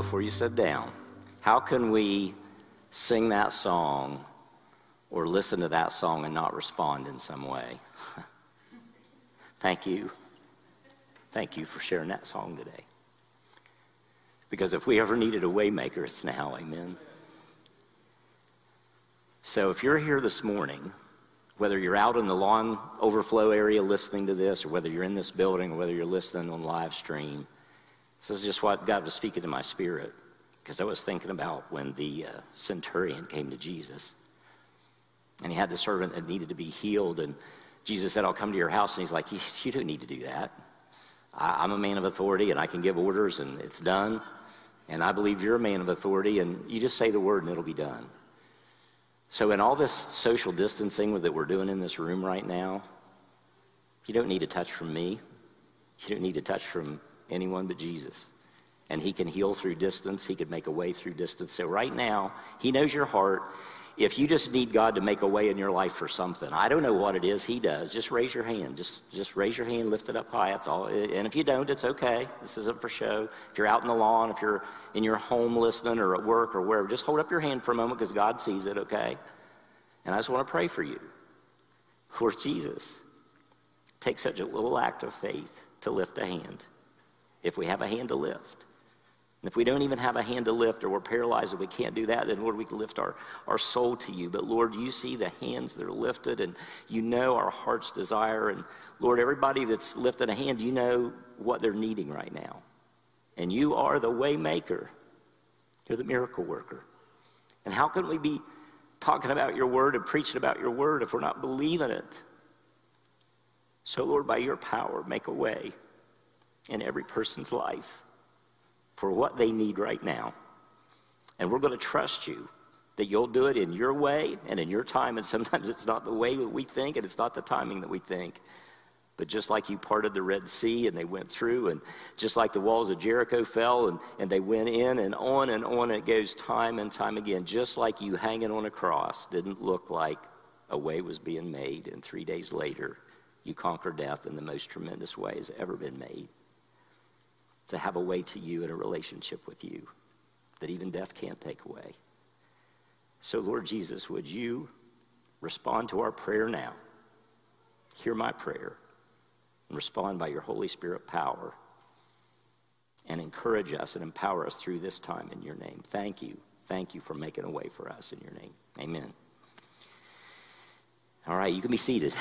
before you sit down, how can we sing that song or listen to that song and not respond in some way? Thank you. Thank you for sharing that song today. Because if we ever needed a waymaker, it's now. Amen. So if you're here this morning, whether you're out in the lawn overflow area listening to this, or whether you're in this building, or whether you're listening on live stream, this is just what God was speaking to my spirit. Because I was thinking about when the uh, centurion came to Jesus, and he had the servant that needed to be healed, and Jesus said, I'll come to your house. And he's like, You don't need to do that. I, I'm a man of authority, and I can give orders, and it's done. And I believe you're a man of authority, and you just say the word, and it'll be done. So, in all this social distancing that we're doing in this room right now, you don't need a touch from me. You don't need a touch from anyone but Jesus. And He can heal through distance, He can make a way through distance. So, right now, He knows your heart. If you just need God to make a way in your life for something, I don't know what it is, He does. Just raise your hand. Just, just raise your hand, lift it up high. That's all. And if you don't, it's okay. This isn't for show. If you're out in the lawn, if you're in your home listening or at work or wherever, just hold up your hand for a moment because God sees it, okay? And I just want to pray for you. For Jesus, take such a little act of faith to lift a hand. If we have a hand to lift, and if we don't even have a hand to lift or we're paralyzed and we can't do that, then Lord, we can lift our, our soul to you. But Lord, you see the hands that are lifted and you know our heart's desire. And Lord, everybody that's lifted a hand, you know what they're needing right now. And you are the way maker. You're the miracle worker. And how can we be talking about your word and preaching about your word if we're not believing it? So, Lord, by your power, make a way in every person's life for what they need right now. And we're going to trust you that you'll do it in your way and in your time. And sometimes it's not the way that we think and it's not the timing that we think. But just like you parted the Red Sea and they went through, and just like the walls of Jericho fell and, and they went in and on and on, and it goes time and time again. Just like you hanging on a cross didn't look like a way was being made, and three days later, you conquer death in the most tremendous way has ever been made to have a way to you and a relationship with you that even death can't take away. So, Lord Jesus, would you respond to our prayer now? Hear my prayer and respond by your Holy Spirit power and encourage us and empower us through this time in your name. Thank you. Thank you for making a way for us in your name. Amen. All right, you can be seated.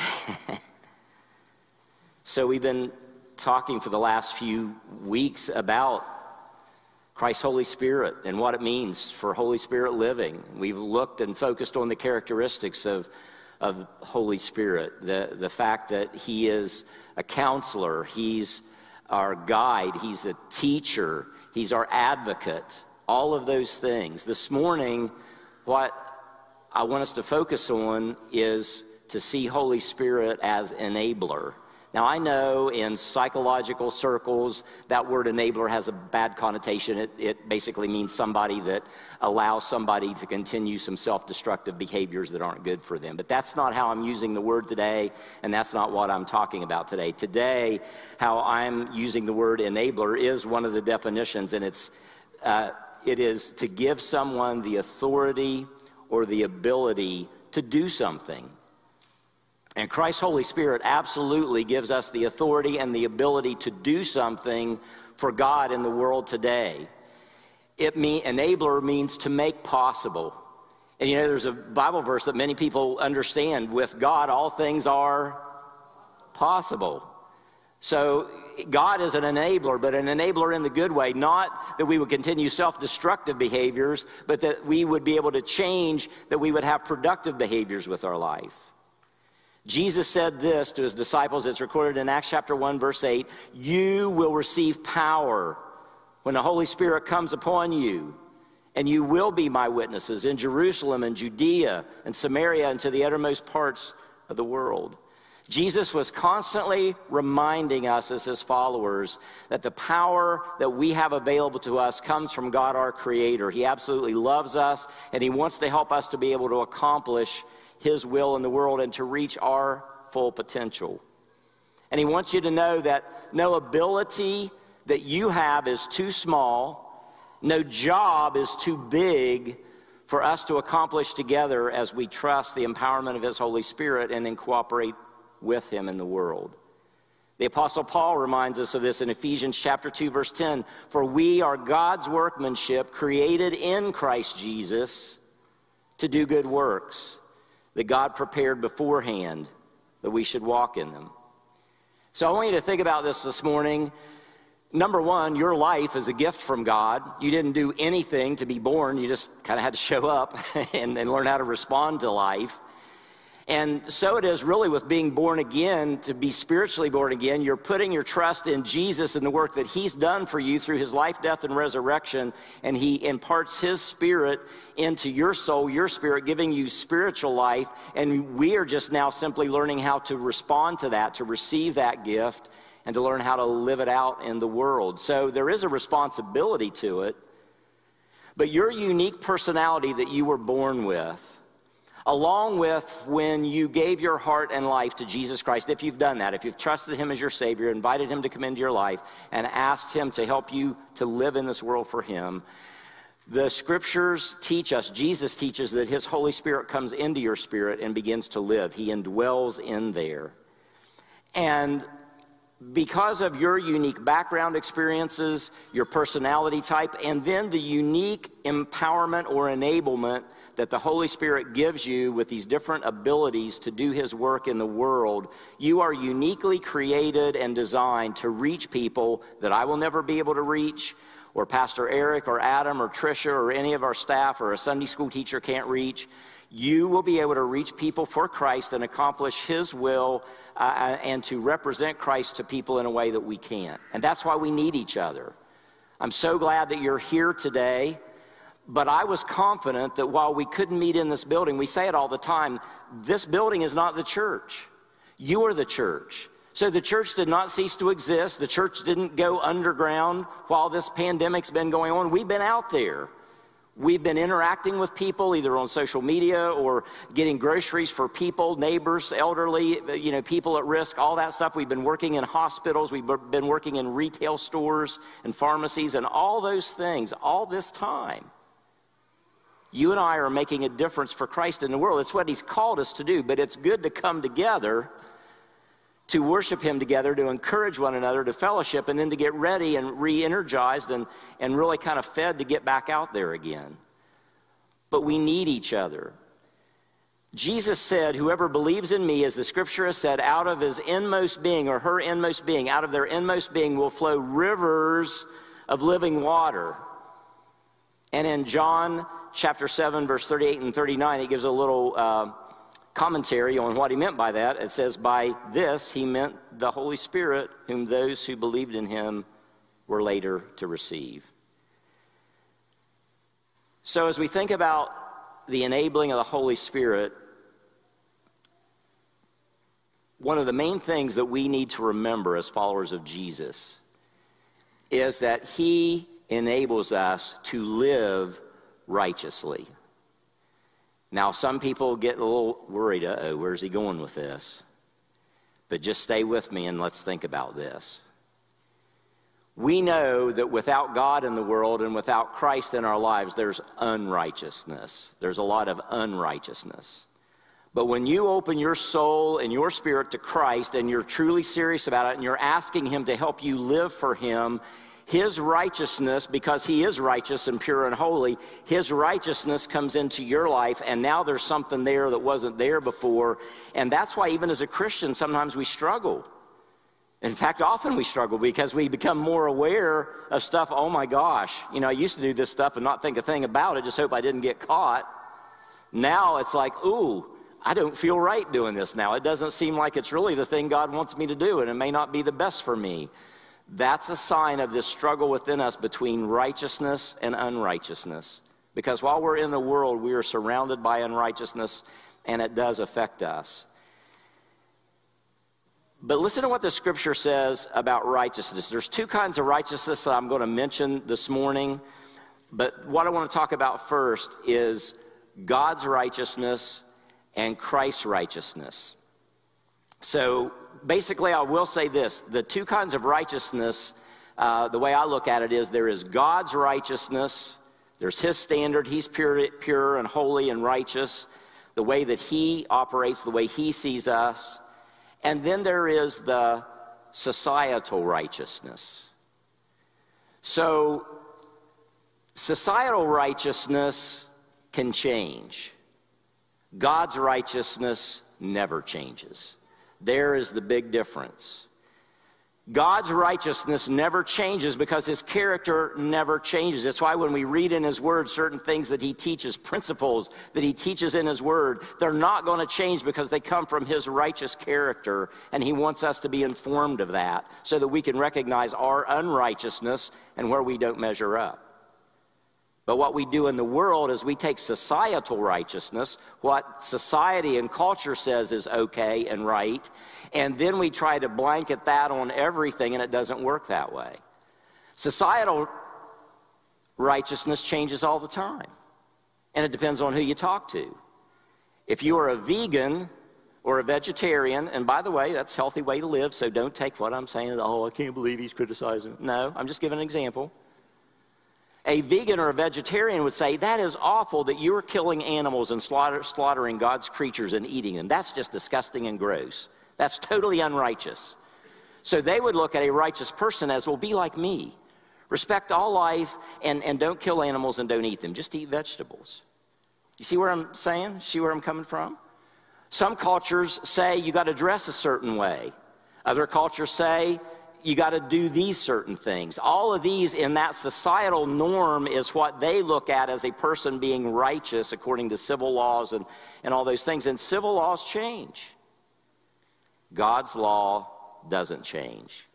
so, we've been talking for the last few weeks about Christ's Holy Spirit and what it means for Holy Spirit living. We've looked and focused on the characteristics of, of Holy Spirit, the, the fact that He is a counselor, He's our guide, He's a teacher, He's our advocate, all of those things. This morning, what I want us to focus on is to see Holy Spirit as enabler. Now, I know in psychological circles that word enabler has a bad connotation. It, it basically means somebody that allows somebody to continue some self destructive behaviors that aren't good for them. But that's not how I'm using the word today, and that's not what I'm talking about today. Today, how I'm using the word enabler is one of the definitions, and it's, uh, it is to give someone the authority or the ability to do something. And Christ's Holy Spirit absolutely gives us the authority and the ability to do something for God in the world today. It mean, enabler means to make possible. And you know, there's a Bible verse that many people understand with God, all things are possible. So God is an enabler, but an enabler in the good way, not that we would continue self destructive behaviors, but that we would be able to change, that we would have productive behaviors with our life. Jesus said this to his disciples. It's recorded in Acts chapter 1, verse 8 You will receive power when the Holy Spirit comes upon you, and you will be my witnesses in Jerusalem and Judea and Samaria and to the uttermost parts of the world. Jesus was constantly reminding us as his followers that the power that we have available to us comes from God our Creator. He absolutely loves us, and he wants to help us to be able to accomplish his will in the world and to reach our full potential. And He wants you to know that no ability that you have is too small, No job is too big for us to accomplish together as we trust the empowerment of His Holy Spirit and then cooperate with Him in the world. The Apostle Paul reminds us of this in Ephesians chapter 2, verse 10 For we are God's workmanship, created in Christ Jesus to do good works that God prepared beforehand that we should walk in them. So I want you to think about this this morning. Number one, your life is a gift from God. You didn't do anything to be born, you just kind of had to show up and, and learn how to respond to life. And so it is really with being born again, to be spiritually born again, you're putting your trust in Jesus and the work that He's done for you through His life, death, and resurrection. And He imparts His Spirit into your soul, your spirit, giving you spiritual life. And we are just now simply learning how to respond to that, to receive that gift, and to learn how to live it out in the world. So there is a responsibility to it. But your unique personality that you were born with, along with when you gave your heart and life to Jesus Christ, if you've done that, if you've trusted Him as your Savior, invited Him to come into your life, and asked Him to help you to live in this world for Him, the scriptures teach us, Jesus teaches that His Holy Spirit comes into your spirit and begins to live. He indwells in there. And because of your unique background experiences, your personality type, and then the unique empowerment or enablement that the Holy Spirit gives you with these different abilities to do His work in the world, you are uniquely created and designed to reach people that I will never be able to reach, or Pastor Eric, or Adam, or Tricia, or any of our staff, or a Sunday school teacher can't reach. You will be able to reach people for Christ and accomplish His will uh, uh and to represent Christ to people in a way that we can't. And that's why we need each other. I'm so glad that you're here today. But I was confident that while we couldn't meet in this building, we say it all the time this building is not the church. You are the church. So the church did not cease to exist. The church didn't go underground while this pandemic's been going on. We've been out there. We've been interacting with people either on social media or getting groceries for people, neighbors, elderly, you know, people at risk, all that stuff. We've been working in hospitals, we've been working in retail stores and pharmacies and all those things all this time. You and I are making a difference for Christ in the world. It's what He's called us to do, but it's good to come together to worship Him together, to encourage one another, to fellowship, and then to get ready and re energized and, and really kind of fed to get back out there again. But we need each other. Jesus said, Whoever believes in me, as the scripture has said, out of his inmost being or her inmost being, out of their inmost being will flow rivers of living water. And in John chapter 7, verse 38 and 39, he gives a little uh, commentary on what he meant by that. It says, By this he meant the Holy Spirit, whom those who believed in him were later to receive. So, as we think about the enabling of the Holy Spirit, one of the main things that we need to remember as followers of Jesus is that he enables us to live righteously. Now, some people get a little worried uh oh, where's he going with this? But just stay with me and let's think about this. We know that without God in the world and without Christ in our lives, there's unrighteousness. There's a lot of unrighteousness. But when you open your soul and your spirit to Christ and you're truly serious about it and you're asking Him to help you live for Him, his righteousness, because He is righteous and pure and holy, His righteousness comes into your life, and now there's something there that wasn't there before. And that's why, even as a Christian, sometimes we struggle. In fact, often we struggle because we become more aware of stuff. Oh my gosh, you know, I used to do this stuff and not think a thing about it, just hope I didn't get caught. Now it's like, ooh, I don't feel right doing this now. It doesn't seem like it's really the thing God wants me to do, and it may not be the best for me. That's a sign of this struggle within us between righteousness and unrighteousness. Because while we're in the world, we are surrounded by unrighteousness, and it does affect us. But listen to what the scripture says about righteousness. There's two kinds of righteousness that I'm going to mention this morning. But what I want to talk about first is God's righteousness and Christ's righteousness. So basically, I will say this the two kinds of righteousness uh, the way I look at it is there is God's righteousness, there's His standard, He's pure, pure and holy and righteous, the way that He operates, the way He sees us. And then there is the societal righteousness. So, societal righteousness can change. God's righteousness never changes. There is the big difference. God's righteousness never changes because his character never changes. That's why when we read in his word certain things that he teaches, principles that he teaches in his word, they're not going to change because they come from his righteous character. And he wants us to be informed of that so that we can recognize our unrighteousness and where we don't measure up. But what we do in the world is we take societal righteousness, what society and culture says is okay and right, and then we try to blanket that on everything, and it doesn't work that way. Societal righteousness changes all the time, and it depends on who you talk to. If you are a vegan or a vegetarian, and by the way, that's a healthy way to live, so don't take what I'm saying, oh, I can't believe he's criticizing. No, I'm just giving an example a vegan or a vegetarian would say, That is awful that you're killing animals and slaughter, slaughtering God's creatures and eating them. That's just disgusting and gross. That's totally unrighteous. So they would look at a righteous person as, Well, be like me. Respect all life and, and don't kill animals and don't eat them. Just eat vegetables. You see where I'm saying? See where I'm coming from? Some cultures say you got to dress a certain way. Other cultures say you got to do these certain things. All of these in that societal norm is what they look at as a person being righteous according to civil laws and, and all those things. And civil laws change. God's law doesn't change.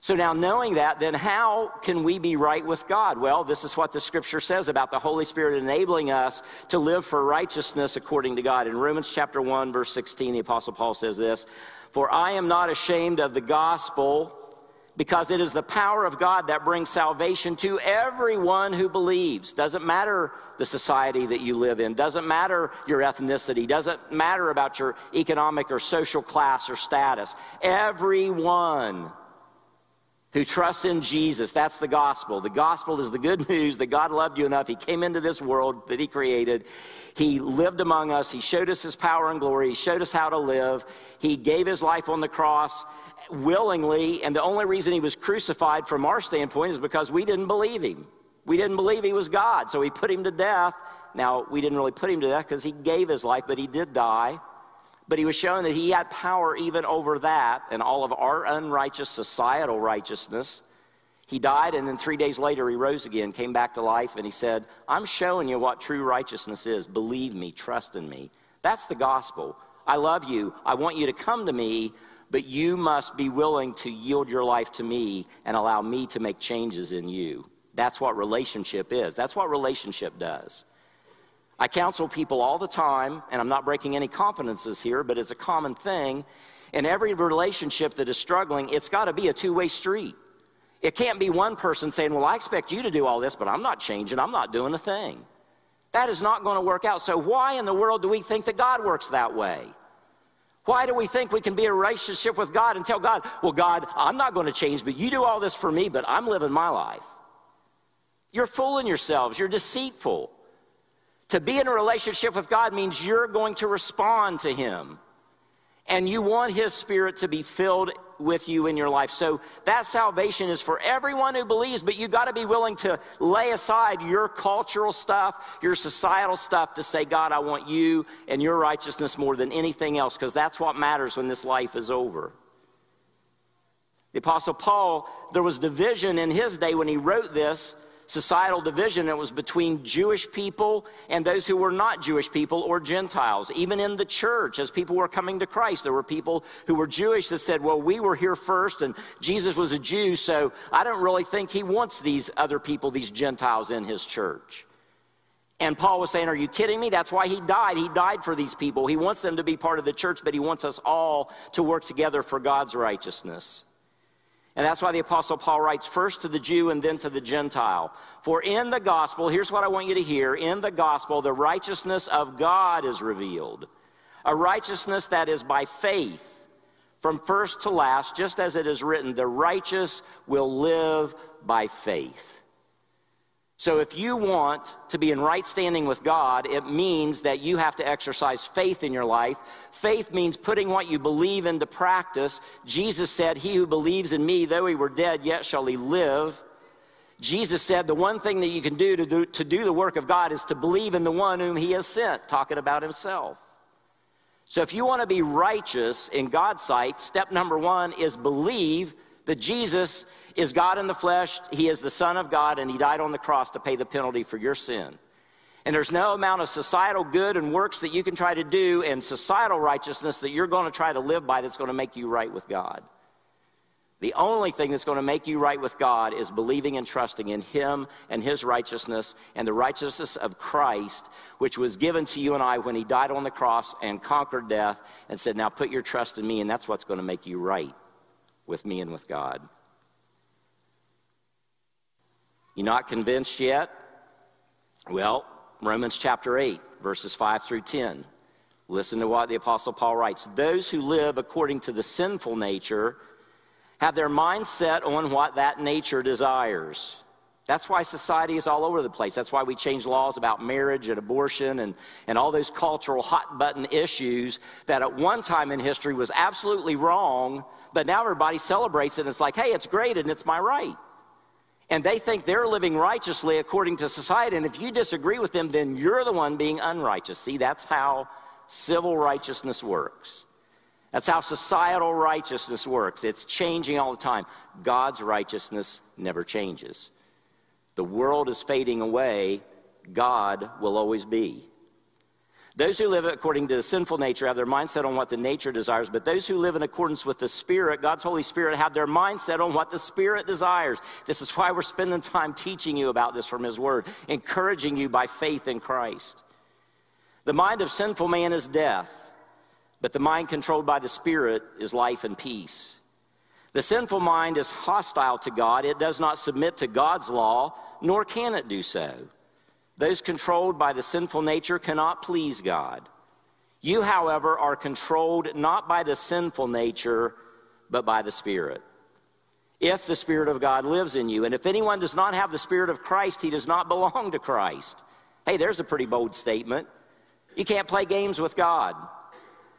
So now, knowing that, then how can we be right with God? Well, this is what the scripture says about the Holy Spirit enabling us to live for righteousness according to God. In Romans chapter 1, verse 16, the Apostle Paul says this For I am not ashamed of the gospel because it is the power of God that brings salvation to everyone who believes. Doesn't matter the society that you live in, doesn't matter your ethnicity, doesn't matter about your economic or social class or status. Everyone who trusts in Jesus, that's the gospel. The gospel is the good news that God loved you enough. He came into this world that He created. He lived among us. He showed us His power and glory. He showed us how to live. He gave His life on the cross willingly, and the only reason he was crucified from our standpoint is because we didn't believe him. We didn't believe he was God, so we put him to death. Now, we didn't really put him to death because he gave his life, but he did die. But he was showing that he had power even over that and all of our unrighteous societal righteousness. He died, and then three days later, he rose again, came back to life, and he said, I'm showing you what true righteousness is. Believe me, trust in me. That's the gospel. I love you. I want you to come to me, but you must be willing to yield your life to me and allow me to make changes in you. That's what relationship is. That's what relationship does. I counsel people all the time, and I'm not breaking any confidences here, but it's a common thing. In every relationship that is struggling, it's got to be a two way street. It can't be one person saying, Well, I expect you to do all this, but I'm not changing, I'm not doing a thing. That is not going to work out. So, why in the world do we think that God works that way? Why do we think we can be in a relationship with God and tell God, well, God, I'm not going to change, but you do all this for me, but I'm living my life? You're fooling yourselves. You're deceitful. To be in a relationship with God means you're going to respond to Him. And you want His Spirit to be filled with you in your life. So that salvation is for everyone who believes, but you got to be willing to lay aside your cultural stuff, your societal stuff to say, God, I want you and your righteousness more than anything else, because that's what matters when this life is over. The Apostle Paul, there was division in his day when he wrote this societal division. It was between Jewish people and those who were not Jewish people or Gentiles. Even in the church, as people were coming to Christ, there were people who were Jewish that said, Well, we were here first, and Jesus was a Jew, so I don't really think he wants these other people, these Gentiles, in his church. And Paul was saying, Are you kidding me? That's why he died. He died for these people. He wants them to be part of the church, but he wants us all to work together for God's righteousness. And that's why the Apostle Paul writes first to the Jew and then to the Gentile. For in the gospel, here's what I want you to hear in the gospel, the righteousness of God is revealed. A righteousness that is by faith from first to last, just as it is written, the righteous will live by faith. So, if you want to be in right standing with God, it means that you have to exercise faith in your life. Faith means putting what you believe into practice. Jesus said, He who believes in me, though he were dead, yet shall he live. Jesus said, The one thing that you can do to, do to do the work of God is to believe in the one whom he has sent, talking about himself. So, if you want to be righteous in God's sight, step number one is believe that Jesus is God in the flesh. He is the Son of God, and He died on the cross to pay the penalty for your sin. And there's no amount of societal good and works that you can try to do and societal righteousness that you're going to try to live by that's going to make you right with God. The only thing that's going to make you right with God is believing and trusting in Him and His righteousness and the righteousness of Christ, which was given to you and I when He died on the cross and conquered death and said, Now put your trust in me, and that's what's going to make you right with me and with God. You not convinced yet? Well, Romans chapter 8, verses 5 through 10. Listen to what the Apostle Paul writes. Those who live according to the sinful nature have their mind set on what that nature desires. That's why society is all over the place. That's why we change laws about marriage and abortion and, and all those cultural hot button issues that at one time in history was absolutely wrong, but now everybody celebrates it and it's like, hey, it's great and it's my right and they think they're living righteously according to society. And if you disagree with them, then you're the one being unrighteous. See, that's how civil righteousness works. That's how societal righteousness works. It's changing all the time. God's righteousness never changes. The world is fading away, God will always be. Those who live according to the sinful nature have their mindset on what the nature desires, but those who live in accordance with the Spirit, God's Holy Spirit, have their mindset on what the Spirit desires. This is why we're spending time teaching you about this from His Word, encouraging you by faith in Christ. The mind of sinful man is death, but the mind controlled by the Spirit is life and peace. The sinful mind is hostile to God, it does not submit to God's law, nor can it do so. Those controlled by the sinful nature cannot please God. You, however, are controlled not by the sinful nature, but by the Spirit. If the Spirit of God lives in you. And if anyone does not have the Spirit of Christ, he does not belong to Christ. Hey, there's a pretty bold statement. You can't play games with God.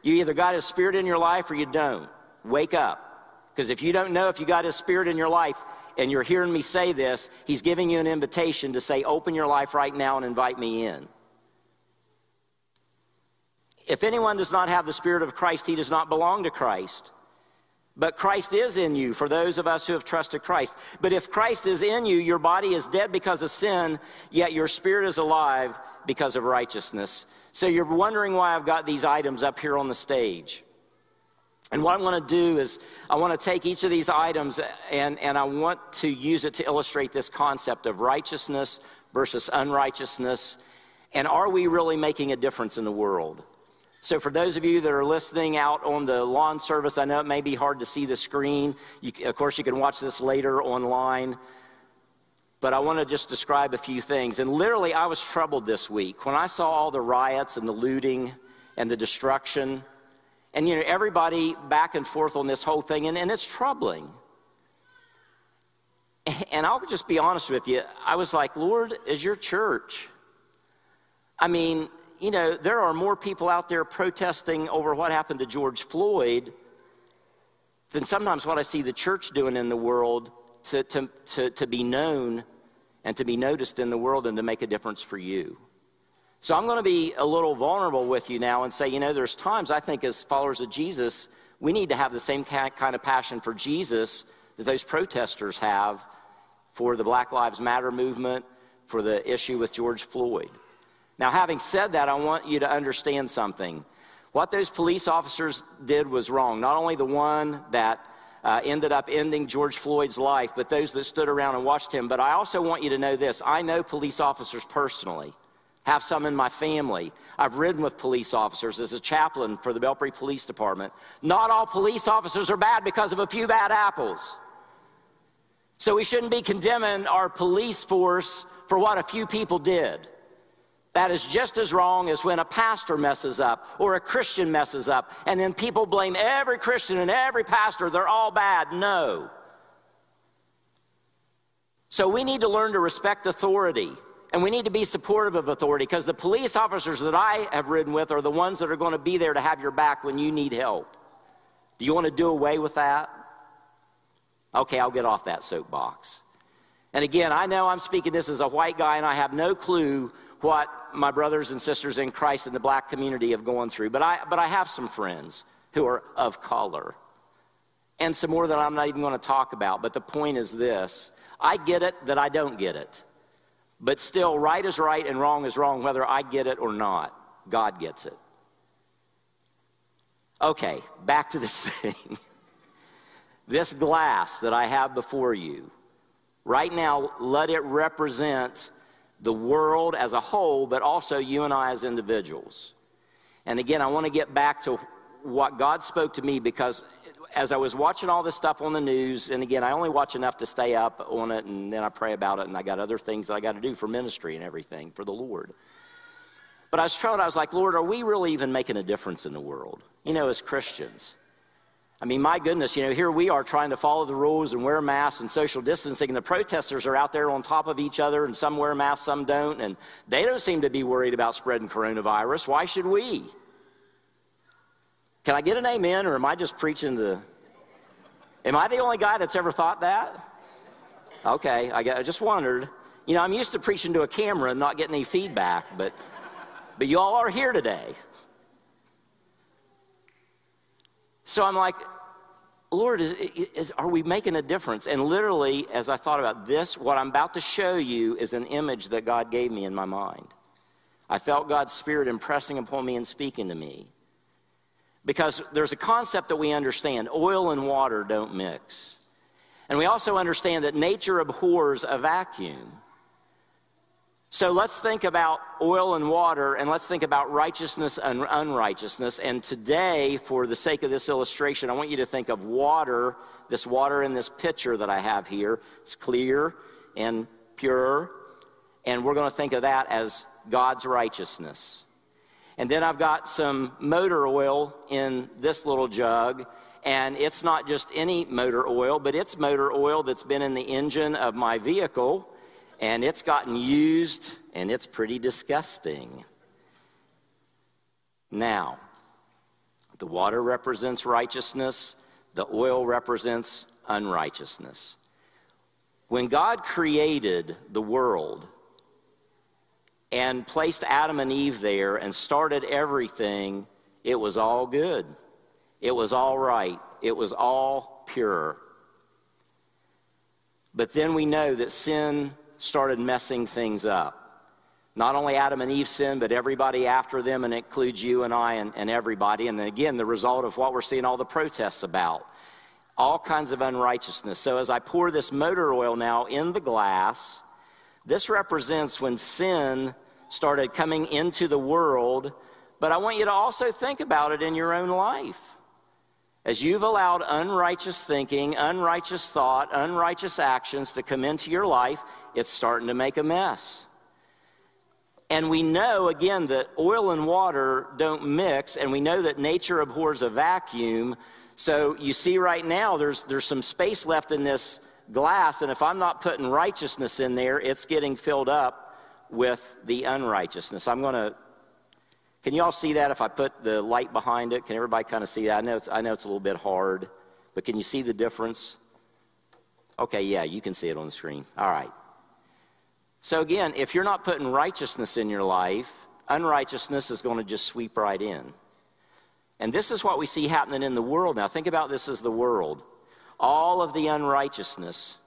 You either got His Spirit in your life or you don't. Wake up. Because if you don't know if you got His Spirit in your life, and you're hearing me say this, he's giving you an invitation to say, Open your life right now and invite me in. If anyone does not have the Spirit of Christ, he does not belong to Christ. But Christ is in you for those of us who have trusted Christ. But if Christ is in you, your body is dead because of sin, yet your spirit is alive because of righteousness. So you're wondering why I've got these items up here on the stage. And what I'm going to do is, I want to take each of these items and, and I want to use it to illustrate this concept of righteousness versus unrighteousness. And are we really making a difference in the world? So, for those of you that are listening out on the lawn service, I know it may be hard to see the screen. You, of course, you can watch this later online. But I want to just describe a few things. And literally, I was troubled this week when I saw all the riots and the looting and the destruction. And, you know, everybody back and forth on this whole thing, and, and it's troubling. And I'll just be honest with you. I was like, Lord, is your church? I mean, you know, there are more people out there protesting over what happened to George Floyd than sometimes what I see the church doing in the world to, to, to, to be known and to be noticed in the world and to make a difference for you. So I'm going to be a little vulnerable with you now and say, you know, there's times I think as followers of Jesus, we need to have the same kind of passion for Jesus that those protesters have for the Black Lives Matter movement, for the issue with George Floyd. Now, having said that, I want you to understand something. What those police officers did was wrong. Not only the one that uh, ended up ending George Floyd's life, but those that stood around and watched him. But I also want you to know this I know police officers personally have some in my family. I've ridden with police officers as a chaplain for the Belpre Police Department. Not all police officers are bad because of a few bad apples. So we shouldn't be condemning our police force for what a few people did. That is just as wrong as when a pastor messes up or a Christian messes up, and then people blame every Christian and every pastor, they're all bad. No. So we need to learn to respect authority. And we need to be supportive of authority because the police officers that I have ridden with are the ones that are going to be there to have your back when you need help. Do you want to do away with that? Okay, I'll get off that soapbox. And again, I know I'm speaking this as a white guy and I have no clue what my brothers and sisters in Christ in the black community have gone through, but I, but I have some friends who are of color and some more that I'm not even going to talk about. But the point is this I get it that I don't get it. But still, right is right and wrong is wrong, whether I get it or not. God gets it. Okay, back to this thing. this glass that I have before you, right now, let it represent the world as a whole, but also you and I as individuals. And again, I want to get back to what God spoke to me because as I was watching all this stuff on the news, and again, I only watch enough to stay up on it, and then I pray about it, and I got other things that I got to do for ministry and everything for the Lord. But I was troubled. I was like, Lord, are we really even making a difference in the world? You know, as Christians. I mean, my goodness, you know, here we are trying to follow the rules and wear masks and social distancing, and the protesters are out there on top of each other, and some wear masks, some don't, and they don't seem to be worried about spreading coronavirus. Why should we? Can I get an amen, or am I just preaching the. Am I the only guy that's ever thought that? Okay, I, just wondered. You know, I'm used to preaching to a camera and not getting any feedback, but, but you all are here today. So I'm like, Lord, is, is, are we making a difference? And literally, as I thought about this, what I'm about to show you is an image that God gave me in my mind. I felt God's Spirit impressing upon me and speaking to me. Because there's a concept that we understand oil and water don't mix. And we also understand that nature abhors a vacuum. So let's think about oil and water, and let's think about righteousness and unrighteousness. And today, for the sake of this illustration, I want you to think of water, this water in this pitcher that I have here. It's clear and pure, and we're going to think of that as God's righteousness. And then I've got some motor oil in this little jug. And it's not just any motor oil, but it's motor oil that's been in the engine of my vehicle. And it's gotten used, and it's pretty disgusting. Now, the water represents righteousness, the oil represents unrighteousness. When God created the world, and placed Adam and Eve there and started everything, it was all good. It was all right. It was all pure. But then we know that sin started messing things up. Not only Adam and Eve sinned, but everybody after them, and it includes you and I and, and everybody. And again, the result of what we're seeing all the protests about all kinds of unrighteousness. So as I pour this motor oil now in the glass, this represents when sin started coming into the world, but I want you to also think about it in your own life. As you've allowed unrighteous thinking, unrighteous thought, unrighteous actions to come into your life, it's starting to make a mess. And we know, again, that oil and water don't mix, and we know that nature abhors a vacuum. So you see right now, there's, there's some space left in this glass, and if I'm not putting righteousness in there, it's getting filled up with the unrighteousness. I'm going to. Can you all see that if I put the light behind it? Can everybody kind of see that? I know it's, I know it's a little bit hard, but can you see the difference? Okay, yeah, you can see it on the screen. All right. So, again, if you're not putting righteousness in your life, unrighteousness is going to just sweep right in. And this is what we see happening in the world now. Think about this as the world all of the unrighteousness.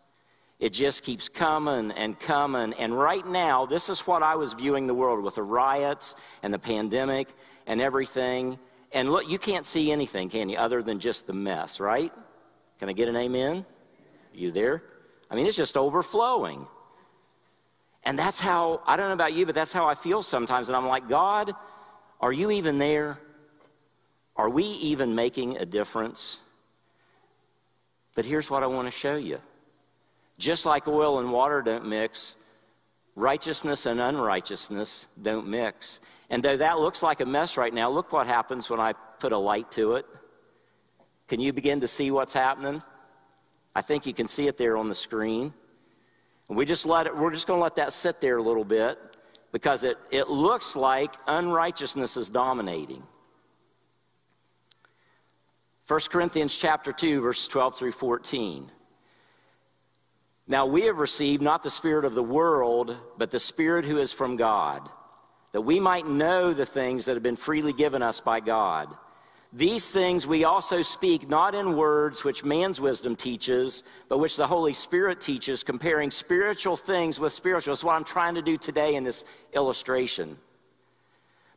It just keeps coming and coming. And right now, this is what I was viewing the world with the riots and the pandemic and everything. And look, you can't see anything, can you, other than just the mess, right? Can I get an amen? You there? I mean, it's just overflowing. And that's how, I don't know about you, but that's how I feel sometimes. And I'm like, God, are you even there? Are we even making a difference? But here's what I want to show you. Just like oil and water don't mix, righteousness and unrighteousness don't mix. And though that looks like a mess right now, look what happens when I put a light to it. Can you begin to see what's happening? I think you can see it there on the screen. And we just let it, we're just going to let that sit there a little bit because it, it looks like unrighteousness is dominating. 1 Corinthians chapter 2, verses 12 through 14. Now we have received not the Spirit of the world, but the Spirit who is from God, that we might know the things that have been freely given us by God. These things we also speak not in words which man's wisdom teaches, but which the Holy Spirit teaches, comparing spiritual things with spiritual. That's what I'm trying to do today in this illustration.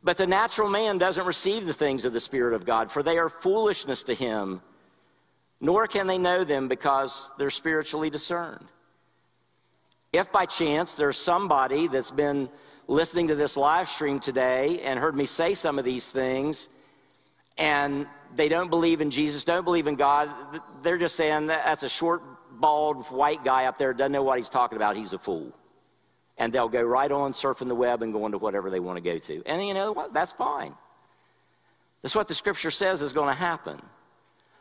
But the natural man doesn't receive the things of the Spirit of God, for they are foolishness to him, nor can they know them because they're spiritually discerned. If by chance there's somebody that's been listening to this live stream today and heard me say some of these things, and they don't believe in Jesus, don't believe in God. They're just saying that's a short, bald, white guy up there, doesn't know what he's talking about, he's a fool. And they'll go right on surfing the web and going to whatever they want to go to. And you know what? That's fine. That's what the scripture says is going to happen.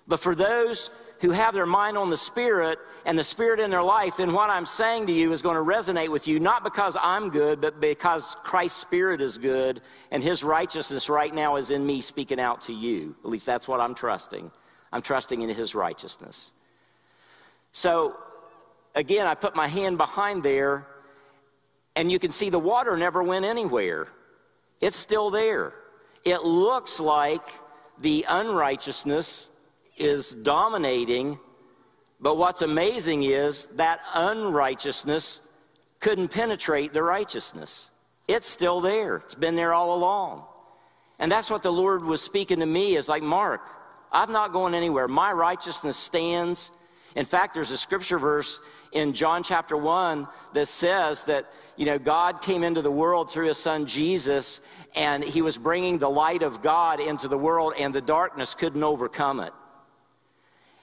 But for those who have their mind on the Spirit and the Spirit in their life, then what I'm saying to you is going to resonate with you, not because I'm good, but because Christ's Spirit is good and His righteousness right now is in me speaking out to you. At least that's what I'm trusting. I'm trusting in His righteousness. So, again, I put my hand behind there, and you can see the water never went anywhere. It's still there. It looks like the unrighteousness is dominating, but what's amazing is that unrighteousness couldn't penetrate the righteousness. It's still there, it's been there all along. And that's what the Lord was speaking to me is like, Mark, I'm not going anywhere. My righteousness stands. In fact, there's a scripture verse in John chapter 1 that says that, you know, God came into the world through his son Jesus, and he was bringing the light of God into the world, and the darkness couldn't overcome it.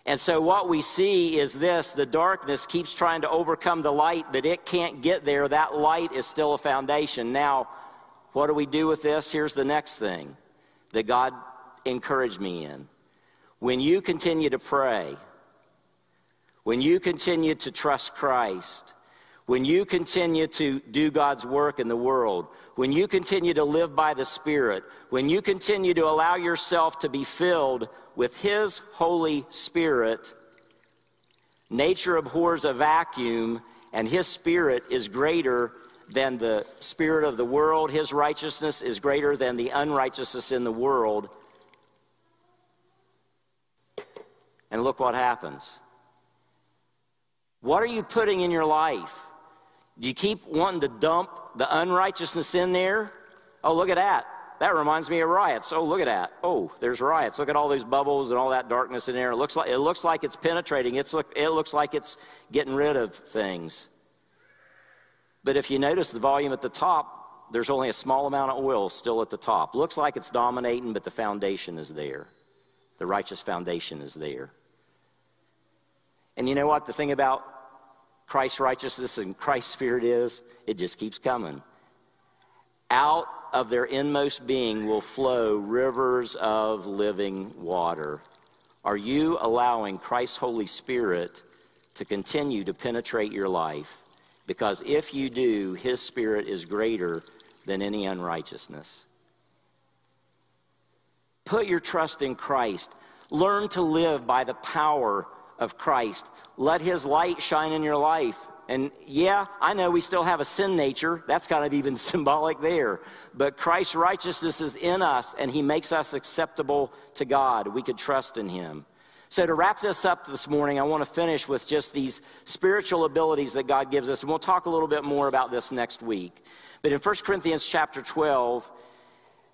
And so, what we see is this the darkness keeps trying to overcome the light, but it can't get there. That light is still a foundation. Now, what do we do with this? Here's the next thing that God encouraged me in. When you continue to pray, when you continue to trust Christ, when you continue to do God's work in the world, when you continue to live by the Spirit, when you continue to allow yourself to be filled with His Holy Spirit, nature abhors a vacuum, and His Spirit is greater than the spirit of the world. His righteousness is greater than the unrighteousness in the world. And look what happens. What are you putting in your life? Do you keep wanting to dump the unrighteousness in there? Oh, look at that. That reminds me of riots. Oh, look at that. Oh, there's riots. Look at all these bubbles and all that darkness in there. It looks like, it looks like it's penetrating. It's it looks like it's getting rid of things. But if you notice the volume at the top, there's only a small amount of oil still at the top. Looks like it's dominating, but the foundation is there. The righteous foundation is there. And you know what? The thing about Christ's righteousness and Christ's spirit is, it just keeps coming. Out of their inmost being will flow rivers of living water. Are you allowing Christ's Holy Spirit to continue to penetrate your life? Because if you do, His Spirit is greater than any unrighteousness. Put your trust in Christ. Learn to live by the power of Christ. Let His light shine in your life. And yeah, I know we still have a sin nature. That's kind of even symbolic there. But Christ's righteousness is in us, and He makes us acceptable to God. We could trust in Him. So, to wrap this up this morning, I want to finish with just these spiritual abilities that God gives us. And we'll talk a little bit more about this next week. But in 1 Corinthians chapter 12,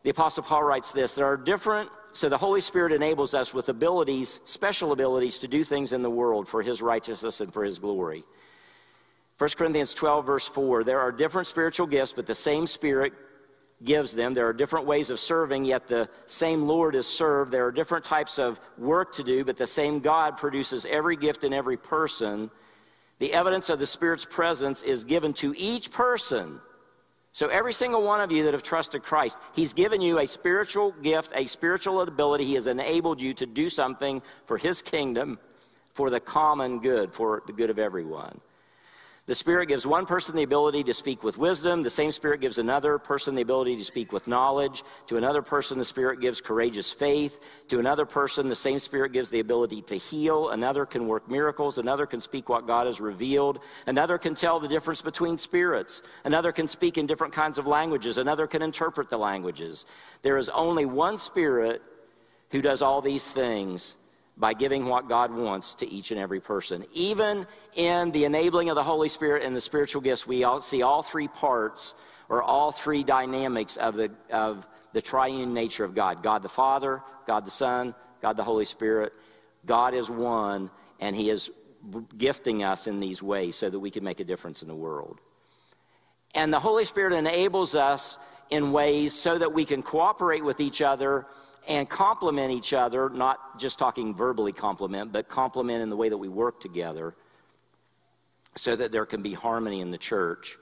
the Apostle Paul writes this There are different, so the Holy Spirit enables us with abilities, special abilities, to do things in the world for His righteousness and for His glory. 1 Corinthians 12, verse 4 there are different spiritual gifts, but the same Spirit gives them. There are different ways of serving, yet the same Lord is served. There are different types of work to do, but the same God produces every gift in every person. The evidence of the Spirit's presence is given to each person. So, every single one of you that have trusted Christ, He's given you a spiritual gift, a spiritual ability. He has enabled you to do something for His kingdom, for the common good, for the good of everyone. The Spirit gives one person the ability to speak with wisdom. The same Spirit gives another person the ability to speak with knowledge. To another person, the Spirit gives courageous faith. To another person, the same Spirit gives the ability to heal. Another can work miracles. Another can speak what God has revealed. Another can tell the difference between spirits. Another can speak in different kinds of languages. Another can interpret the languages. There is only one Spirit who does all these things by giving what God wants to each and every person. Even in the enabling of the Holy Spirit and the spiritual gifts, we all see all three parts or all three dynamics of the, of the triune nature of God God the Father, God the Son, God the Holy Spirit. God is one, and He is gifting us in these ways so that we can make a difference in the world. And the Holy Spirit enables us in ways so that we can cooperate with each other and complement each other, not just talking verbally complement, but complement in the way that we work together so that there can be harmony in the church.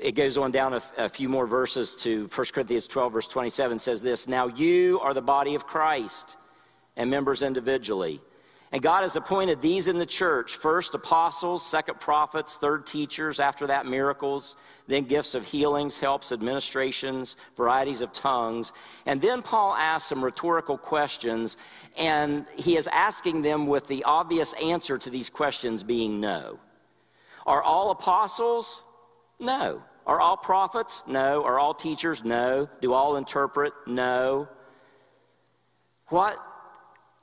It goes on down a, a few more verses to 1 Corinthians 12, verse 27 says this Now you are the body of Christ and members individually. And God has appointed these in the church first apostles, second prophets, third teachers, after that miracles, then gifts of healings, helps, administrations, varieties of tongues. And then Paul asks some rhetorical questions, and he is asking them with the obvious answer to these questions being no. Are all apostles? No. Are all prophets? No. Are all teachers? No. Do all interpret? No. What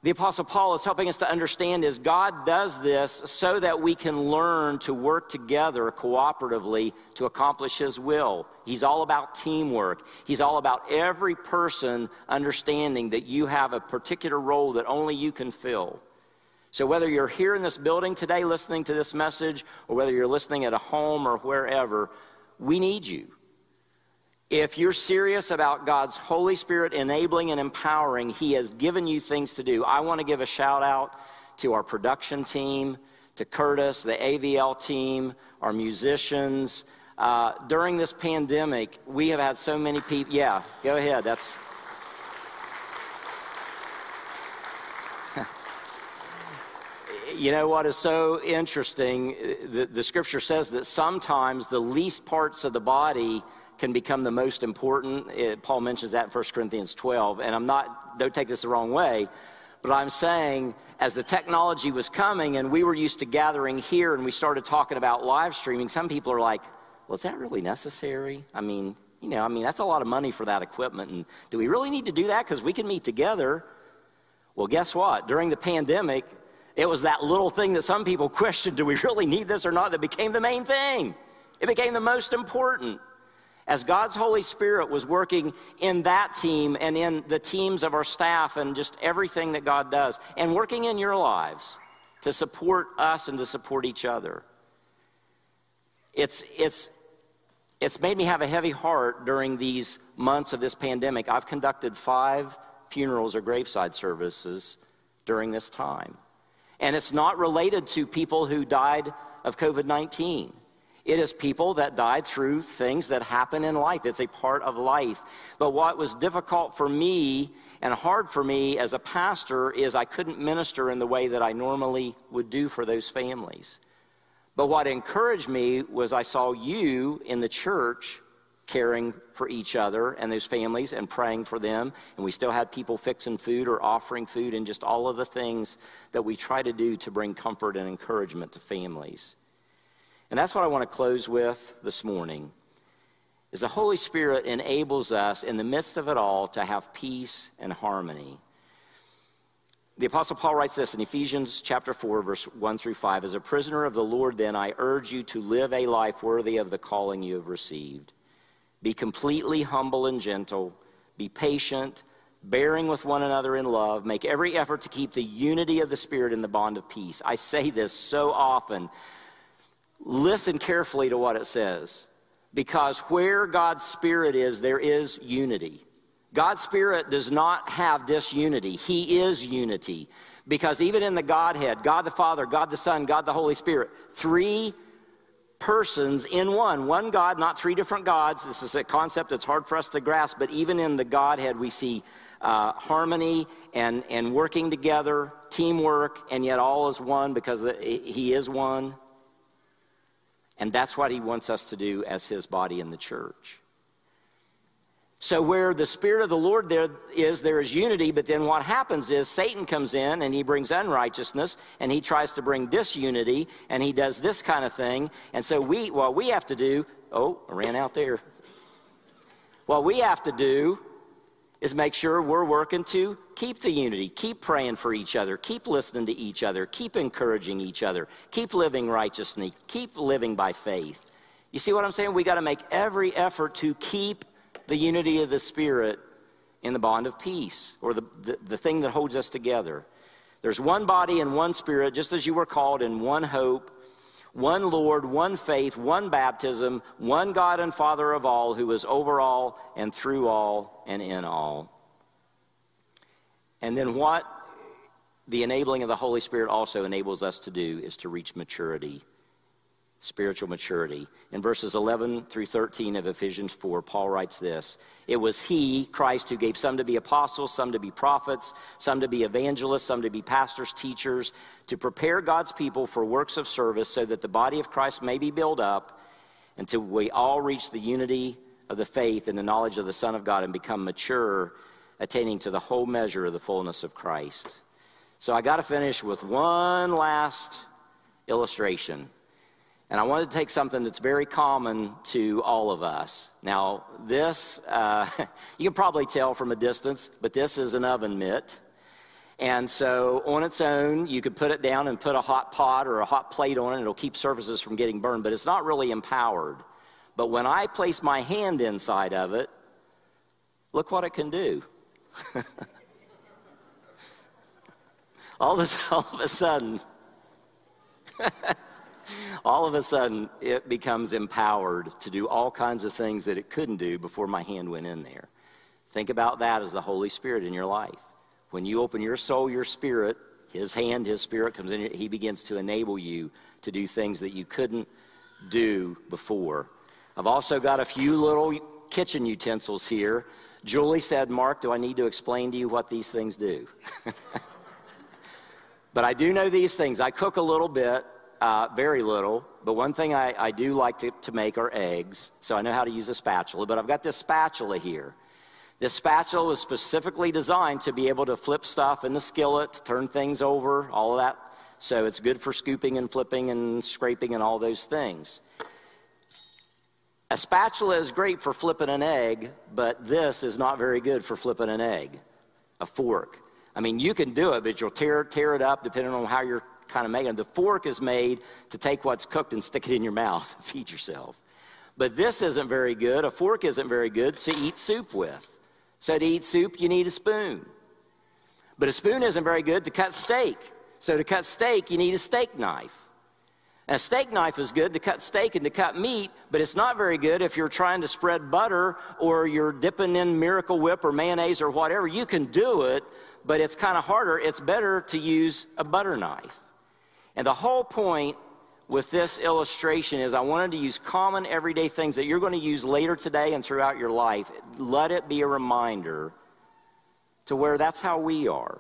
the Apostle Paul is helping us to understand is God does this so that we can learn to work together cooperatively to accomplish His will. He's all about teamwork. He's all about every person understanding that you have a particular role that only you can fill. So, whether you're here in this building today listening to this message, or whether you're listening at a home or wherever, we need you. If you're serious about God's Holy Spirit enabling and empowering, He has given you things to do. I want to give a shout out to our production team, to Curtis, the AVL team, our musicians. Uh, during this pandemic, we have had so many people. Yeah, go ahead. That's. you know what is so interesting? The, the scripture says that sometimes the least parts of the body can become the most important. It, Paul mentions that in 1 Corinthians 12. And I'm not, don't take this the wrong way, but I'm saying as the technology was coming and we were used to gathering here and we started talking about live streaming, some people are like, well, is that really necessary? I mean, you know, I mean, that's a lot of money for that equipment. And do we really need to do that? Because we can meet together. Well, guess what? During the pandemic, it was that little thing that some people questioned do we really need this or not that became the main thing. It became the most important as God's Holy Spirit was working in that team and in the teams of our staff and just everything that God does, and working in your lives to support us and to support each other. It's, it's, it's made me have a heavy heart during these months of this pandemic. I've conducted five funerals or graveside services during this time. And it's not related to people who died of COVID 19. It is people that died through things that happen in life. It's a part of life. But what was difficult for me and hard for me as a pastor is I couldn't minister in the way that I normally would do for those families. But what encouraged me was I saw you in the church caring for each other and those families and praying for them. And we still had people fixing food or offering food and just all of the things that we try to do to bring comfort and encouragement to families. And that's what I want to close with this morning. Is the Holy Spirit enables us in the midst of it all to have peace and harmony. The Apostle Paul writes this in Ephesians chapter 4, verse 1 through 5. As a prisoner of the Lord, then, I urge you to live a life worthy of the calling you have received. Be completely humble and gentle. Be patient, bearing with one another in love. Make every effort to keep the unity of the Spirit in the bond of peace. I say this so often listen carefully to what it says because where God's Spirit is, there is unity. God's Spirit does not have disunity, He is unity. Because even in the Godhead, God the Father, God the Son, God the Holy Spirit, three persons in one. One God, not three different gods. This is a concept that's hard for us to grasp, but even in the Godhead, we see uh, harmony and, and working together, teamwork, and yet all is one because the, He is one. And that's what He wants us to do as His body in the church. So, where the Spirit of the Lord there is, there is unity, but then what happens is Satan comes in and he brings unrighteousness and he tries to bring disunity and he does this kind of thing. And so, we, what we have to do, oh, I ran out there. What we have to do is make sure we're working to keep the unity, keep praying for each other, keep listening to each other, keep encouraging each other, keep living righteously, keep living by faith. You see what I'm saying? We got to make every effort to keep the unity of the Spirit in the bond of peace, or the, the, the, thing that holds us together. There's one body and one Spirit, just as you were called in one hope, one Lord, one faith, one baptism, one God and Father of all, who is over all and through all and in all. And then what the enabling of the Holy Spirit also enables us to do is to reach maturity spiritual maturity. In verses 11 through 13 of Ephesians 4, Paul writes this It was He, Christ, who gave some to be apostles, some to be prophets, some to be evangelists, some to be pastors, teachers, to prepare God's people for works of service so that the body of Christ may be built up until we all reach the unity of the faith and the knowledge of the Son of God and become mature, attaining to the whole measure of the fullness of Christ. So I got to finish with one last illustration. And I wanted to take something that's very common to all of us. Now, this, uh, you can probably tell from a distance, but this is an oven mitt. And so, on its own, you could put it down and put a hot pot or a hot plate on it. It'll keep surfaces from getting burned, but it's not really empowered. But when I place my hand inside of it, look what it can do. all, all of a sudden, all of a sudden it becomes empowered to do all kinds of things that it couldn't do before my hand went in there. Think about that as the Holy Spirit in your life. When you open your soul, your spirit, His hand, His spirit comes in, He begins to enable you to do things that you couldn't do before. I've also got a few little kitchen utensils here. Julie said, Mark, do I need to explain to you what these things do? but I do know these things. I cook a little bit, uh, very little, but one thing I, I do like to, to make are eggs, so I know how to use a spatula. But I've got this spatula here. This spatula was specifically designed to be able to flip stuff in the skillet, turn things over, all of that. So it's good for scooping and flipping and scraping and all those things. A spatula is great for flipping an egg, but this is not very good for flipping an egg. A fork. I mean, you can do it, but you'll tear, tear it up depending on how you're kind of making The fork is made to take what's cooked and stick it in your mouth, feed yourself. But this isn't very good. A fork isn't very good to eat soup with. So to eat soup, you need a spoon. But a spoon isn't very good to cut steak. So to cut steak, you need a steak knife. A steak knife is good to cut steak and to cut meat, but it's not very good if you're trying to spread butter or you're dipping in Miracle Whip or mayonnaise or whatever. You can do it, but it's kind of harder. It's better to use a butter knife. And the whole point with this illustration is I wanted to use common everyday things that you're going to use later today and throughout your life. Let it be a reminder to where that's how we are.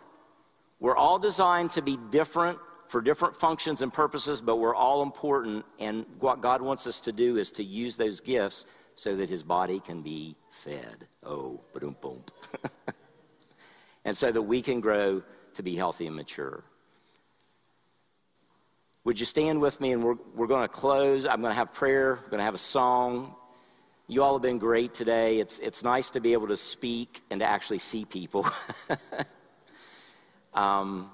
We're all designed to be different for different functions and purposes, but we're all important. And what God wants us to do is to use those gifts so that his body can be fed. Oh, boom, boom. and so that we can grow to be healthy and mature. Would you stand with me and we're, we're going to close? I'm going to have prayer, I'm going to have a song. You all have been great today. It's, it's nice to be able to speak and to actually see people. um,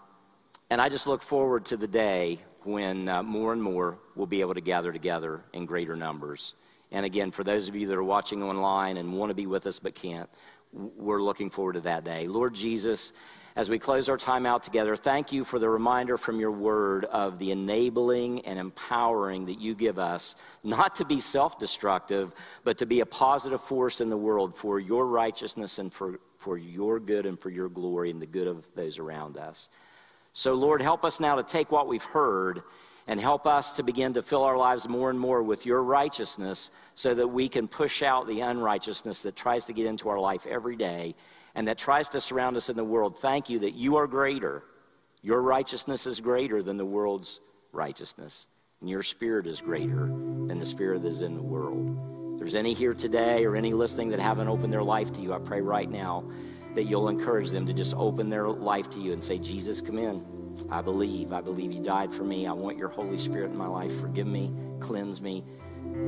and I just look forward to the day when uh, more and more we'll be able to gather together in greater numbers. And again, for those of you that are watching online and want to be with us but can't, we're looking forward to that day. Lord Jesus, as we close our time out together, thank you for the reminder from your word of the enabling and empowering that you give us, not to be self destructive, but to be a positive force in the world for your righteousness and for, for your good and for your glory and the good of those around us. So, Lord, help us now to take what we've heard and help us to begin to fill our lives more and more with your righteousness so that we can push out the unrighteousness that tries to get into our life every day and that tries to surround us in the world. Thank you that you are greater. Your righteousness is greater than the world's righteousness, and your spirit is greater than the spirit that is in the world. If there's any here today or any listening that haven't opened their life to you, I pray right now that you'll encourage them to just open their life to you and say, Jesus, come in. I believe. I believe you died for me. I want your Holy Spirit in my life. Forgive me, cleanse me,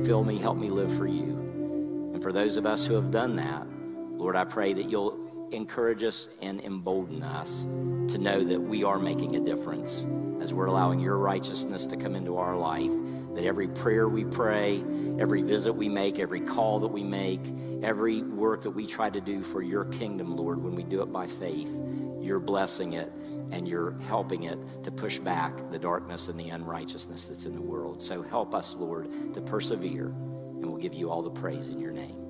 fill me, help me live for you. And for those of us who have done that, Lord, I pray that you'll encourage us and embolden us to know that we are making a difference as we're allowing your righteousness to come into our life. That every prayer we pray, every visit we make, every call that we make, every work that we try to do for your kingdom, Lord, when we do it by faith, you're blessing it and you're helping it to push back the darkness and the unrighteousness that's in the world. So help us, Lord, to persevere, and we'll give you all the praise in your name.